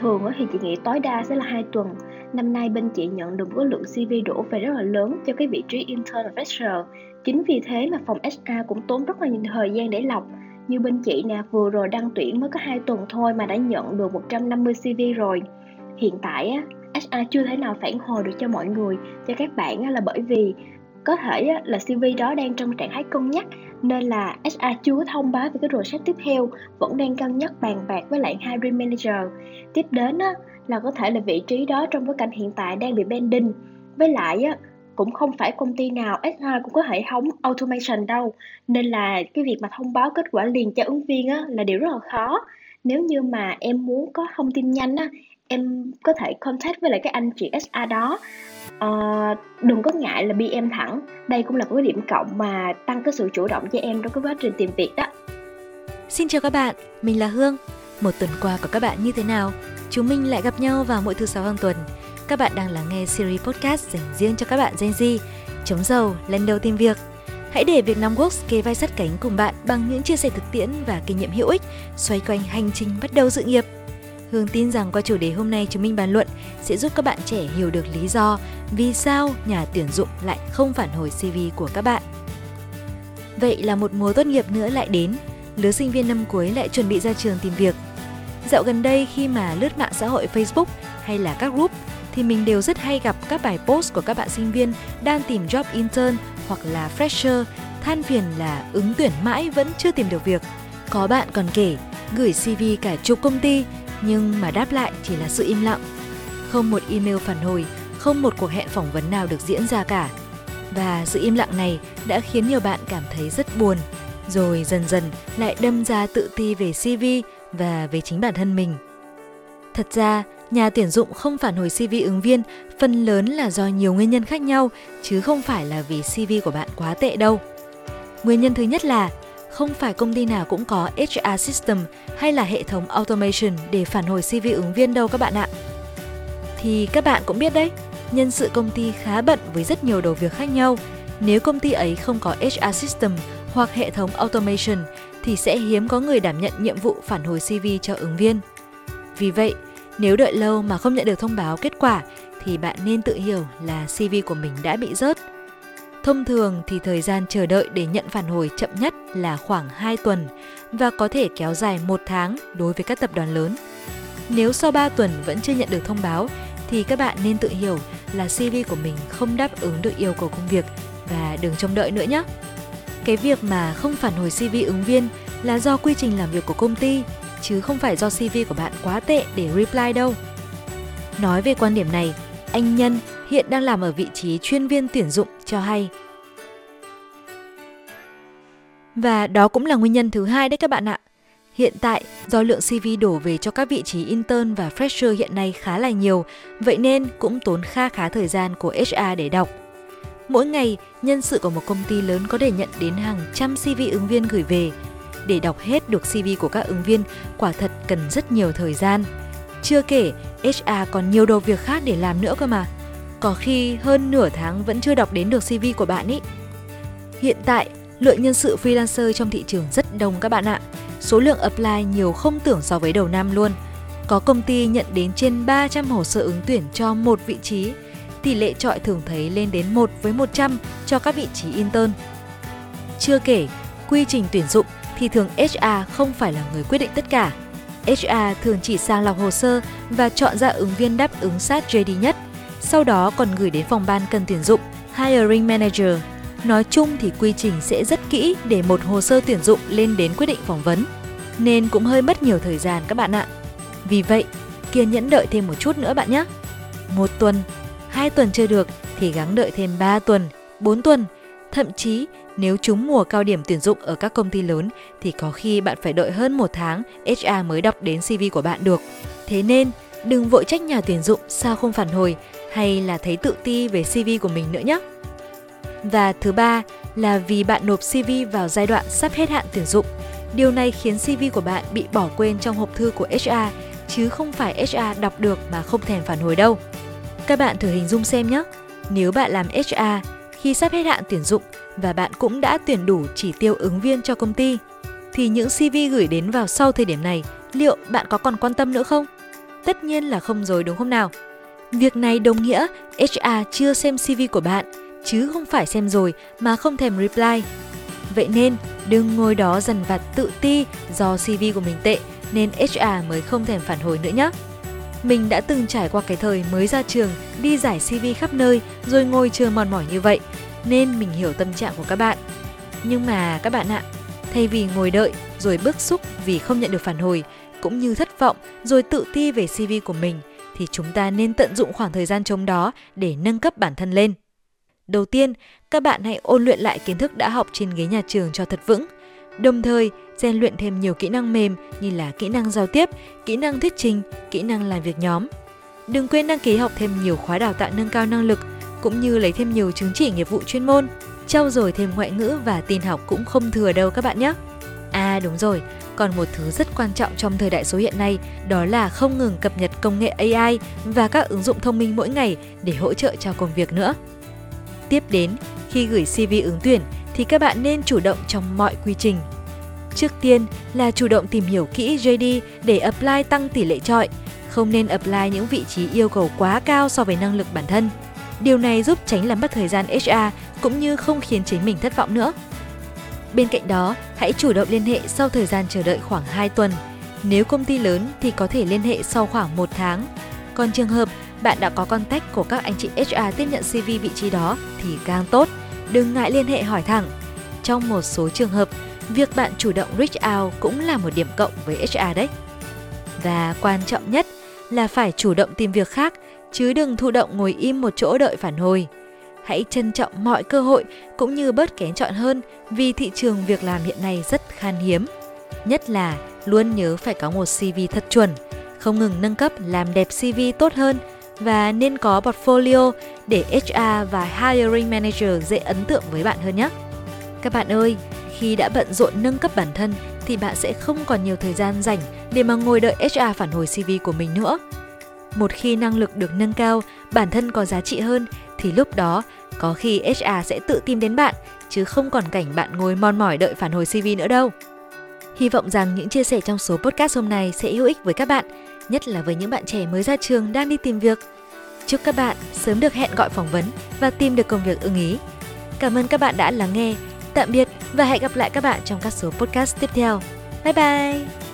thường thì chị nghĩ tối đa sẽ là hai tuần. Năm nay bên chị nhận được một lượng CV đổ về rất là lớn cho cái vị trí intern và fresher. Chính vì thế mà phòng HR cũng tốn rất là nhiều thời gian để lọc. Như bên chị nè, vừa rồi đăng tuyển mới có 2 tuần thôi mà đã nhận được 150 CV rồi. Hiện tại á, HR chưa thể nào phản hồi được cho mọi người, cho các bạn là bởi vì có thể là CV đó đang trong trạng thái cân nhắc nên là HR chưa có thông báo về cái process tiếp theo vẫn đang cân nhắc bàn bạc với lại hiring manager. Tiếp đến á, là có thể là vị trí đó trong bối cảnh hiện tại đang bị bending với lại á, cũng không phải công ty nào HR cũng có hệ thống automation đâu. Nên là cái việc mà thông báo kết quả liền cho ứng viên á, là điều rất là khó nếu như mà em muốn có thông tin nhanh á, em có thể contact với lại cái anh chị HR đó à, đừng có ngại là BM thẳng đây cũng là một cái điểm cộng mà tăng cái sự chủ động cho em trong cái quá trình tìm việc đó Xin chào các bạn, mình là Hương. Một tuần qua của các bạn như thế nào? Chúng mình lại gặp nhau vào mỗi thứ sáu hàng tuần. Các bạn đang lắng nghe series podcast dành riêng cho các bạn Gen Z, chống giàu, lần đầu tìm việc. Hãy để Việt Nam Works kề vai sát cánh cùng bạn bằng những chia sẻ thực tiễn và kinh nghiệm hữu ích xoay quanh hành trình bắt đầu sự nghiệp. Hương tin rằng qua chủ đề hôm nay chúng mình bàn luận sẽ giúp các bạn trẻ hiểu được lý do vì sao nhà tuyển dụng lại không phản hồi CV của các bạn. Vậy là một mùa tốt nghiệp nữa lại đến, lứa sinh viên năm cuối lại chuẩn bị ra trường tìm việc. Dạo gần đây khi mà lướt mạng xã hội Facebook hay là các group thì mình đều rất hay gặp các bài post của các bạn sinh viên đang tìm job intern hoặc là fresher than phiền là ứng tuyển mãi vẫn chưa tìm được việc. Có bạn còn kể gửi CV cả chục công ty nhưng mà đáp lại chỉ là sự im lặng. Không một email phản hồi, không một cuộc hẹn phỏng vấn nào được diễn ra cả. Và sự im lặng này đã khiến nhiều bạn cảm thấy rất buồn, rồi dần dần lại đâm ra tự ti về CV và về chính bản thân mình. Thật ra, nhà tuyển dụng không phản hồi CV ứng viên phần lớn là do nhiều nguyên nhân khác nhau chứ không phải là vì CV của bạn quá tệ đâu. Nguyên nhân thứ nhất là không phải công ty nào cũng có HR system hay là hệ thống automation để phản hồi CV ứng viên đâu các bạn ạ. Thì các bạn cũng biết đấy, nhân sự công ty khá bận với rất nhiều đầu việc khác nhau. Nếu công ty ấy không có HR system hoặc hệ thống automation thì sẽ hiếm có người đảm nhận nhiệm vụ phản hồi CV cho ứng viên. Vì vậy, nếu đợi lâu mà không nhận được thông báo kết quả, thì bạn nên tự hiểu là CV của mình đã bị rớt. Thông thường thì thời gian chờ đợi để nhận phản hồi chậm nhất là khoảng 2 tuần và có thể kéo dài một tháng đối với các tập đoàn lớn. Nếu sau 3 tuần vẫn chưa nhận được thông báo, thì các bạn nên tự hiểu là CV của mình không đáp ứng được yêu cầu công việc và đừng trông đợi nữa nhé. Cái việc mà không phản hồi CV ứng viên là do quy trình làm việc của công ty chứ không phải do CV của bạn quá tệ để reply đâu. Nói về quan điểm này, anh Nhân hiện đang làm ở vị trí chuyên viên tuyển dụng cho hay. Và đó cũng là nguyên nhân thứ hai đấy các bạn ạ. Hiện tại, do lượng CV đổ về cho các vị trí intern và fresher hiện nay khá là nhiều, vậy nên cũng tốn kha khá thời gian của HR để đọc. Mỗi ngày, nhân sự của một công ty lớn có thể nhận đến hàng trăm CV ứng viên gửi về. Để đọc hết được CV của các ứng viên, quả thật cần rất nhiều thời gian. Chưa kể, HR còn nhiều đầu việc khác để làm nữa cơ mà. Có khi hơn nửa tháng vẫn chưa đọc đến được CV của bạn ý. Hiện tại, lượng nhân sự freelancer trong thị trường rất đông các bạn ạ. Số lượng apply nhiều không tưởng so với đầu năm luôn. Có công ty nhận đến trên 300 hồ sơ ứng tuyển cho một vị trí. Tỷ lệ trọi thường thấy lên đến 1 với 100 cho các vị trí intern. Chưa kể, quy trình tuyển dụng thì thường HR không phải là người quyết định tất cả. HR thường chỉ sàng lọc hồ sơ và chọn ra ứng viên đáp ứng sát JD nhất, sau đó còn gửi đến phòng ban cần tuyển dụng, Hiring Manager Nói chung thì quy trình sẽ rất kỹ để một hồ sơ tuyển dụng lên đến quyết định phỏng vấn, nên cũng hơi mất nhiều thời gian các bạn ạ. Vì vậy, kiên nhẫn đợi thêm một chút nữa bạn nhé. Một tuần, hai tuần chưa được thì gắng đợi thêm 3 tuần, 4 tuần. Thậm chí nếu trúng mùa cao điểm tuyển dụng ở các công ty lớn thì có khi bạn phải đợi hơn một tháng HR mới đọc đến CV của bạn được. Thế nên đừng vội trách nhà tuyển dụng sao không phản hồi hay là thấy tự ti về CV của mình nữa nhé. Và thứ ba là vì bạn nộp CV vào giai đoạn sắp hết hạn tuyển dụng. Điều này khiến CV của bạn bị bỏ quên trong hộp thư của HR, chứ không phải HR đọc được mà không thèm phản hồi đâu. Các bạn thử hình dung xem nhé. Nếu bạn làm HR khi sắp hết hạn tuyển dụng và bạn cũng đã tuyển đủ chỉ tiêu ứng viên cho công ty, thì những CV gửi đến vào sau thời điểm này, liệu bạn có còn quan tâm nữa không? Tất nhiên là không rồi đúng không nào? Việc này đồng nghĩa HR chưa xem CV của bạn, chứ không phải xem rồi mà không thèm reply. Vậy nên, đừng ngồi đó dần vặt tự ti do CV của mình tệ nên HR mới không thèm phản hồi nữa nhé. Mình đã từng trải qua cái thời mới ra trường đi giải CV khắp nơi rồi ngồi chờ mòn mỏi như vậy nên mình hiểu tâm trạng của các bạn. Nhưng mà các bạn ạ, thay vì ngồi đợi rồi bức xúc vì không nhận được phản hồi cũng như thất vọng rồi tự ti về CV của mình thì chúng ta nên tận dụng khoảng thời gian trống đó để nâng cấp bản thân lên. Đầu tiên, các bạn hãy ôn luyện lại kiến thức đã học trên ghế nhà trường cho thật vững. Đồng thời, rèn luyện thêm nhiều kỹ năng mềm như là kỹ năng giao tiếp, kỹ năng thuyết trình, kỹ năng làm việc nhóm. Đừng quên đăng ký học thêm nhiều khóa đào tạo nâng cao năng lực cũng như lấy thêm nhiều chứng chỉ nghiệp vụ chuyên môn. Trau dồi thêm ngoại ngữ và tin học cũng không thừa đâu các bạn nhé. À đúng rồi, còn một thứ rất quan trọng trong thời đại số hiện nay đó là không ngừng cập nhật công nghệ AI và các ứng dụng thông minh mỗi ngày để hỗ trợ cho công việc nữa. Tiếp đến, khi gửi CV ứng tuyển thì các bạn nên chủ động trong mọi quy trình. Trước tiên là chủ động tìm hiểu kỹ JD để apply tăng tỷ lệ trọi, không nên apply những vị trí yêu cầu quá cao so với năng lực bản thân. Điều này giúp tránh làm mất thời gian HR cũng như không khiến chính mình thất vọng nữa. Bên cạnh đó, hãy chủ động liên hệ sau thời gian chờ đợi khoảng 2 tuần. Nếu công ty lớn thì có thể liên hệ sau khoảng 1 tháng. Còn trường hợp bạn đã có contact của các anh chị HR tiếp nhận CV vị trí đó thì càng tốt. Đừng ngại liên hệ hỏi thẳng. Trong một số trường hợp, việc bạn chủ động reach out cũng là một điểm cộng với HR đấy. Và quan trọng nhất là phải chủ động tìm việc khác chứ đừng thụ động ngồi im một chỗ đợi phản hồi. Hãy trân trọng mọi cơ hội cũng như bớt kén chọn hơn vì thị trường việc làm hiện nay rất khan hiếm. Nhất là luôn nhớ phải có một CV thật chuẩn, không ngừng nâng cấp làm đẹp CV tốt hơn và nên có portfolio để HR và hiring manager dễ ấn tượng với bạn hơn nhé. Các bạn ơi, khi đã bận rộn nâng cấp bản thân thì bạn sẽ không còn nhiều thời gian rảnh để mà ngồi đợi HR phản hồi CV của mình nữa. Một khi năng lực được nâng cao, bản thân có giá trị hơn thì lúc đó có khi HR sẽ tự tìm đến bạn chứ không còn cảnh bạn ngồi mòn mỏi đợi phản hồi CV nữa đâu. Hy vọng rằng những chia sẻ trong số podcast hôm nay sẽ hữu ích với các bạn, nhất là với những bạn trẻ mới ra trường đang đi tìm việc. Chúc các bạn sớm được hẹn gọi phỏng vấn và tìm được công việc ưng ý. Cảm ơn các bạn đã lắng nghe. Tạm biệt và hẹn gặp lại các bạn trong các số podcast tiếp theo. Bye bye!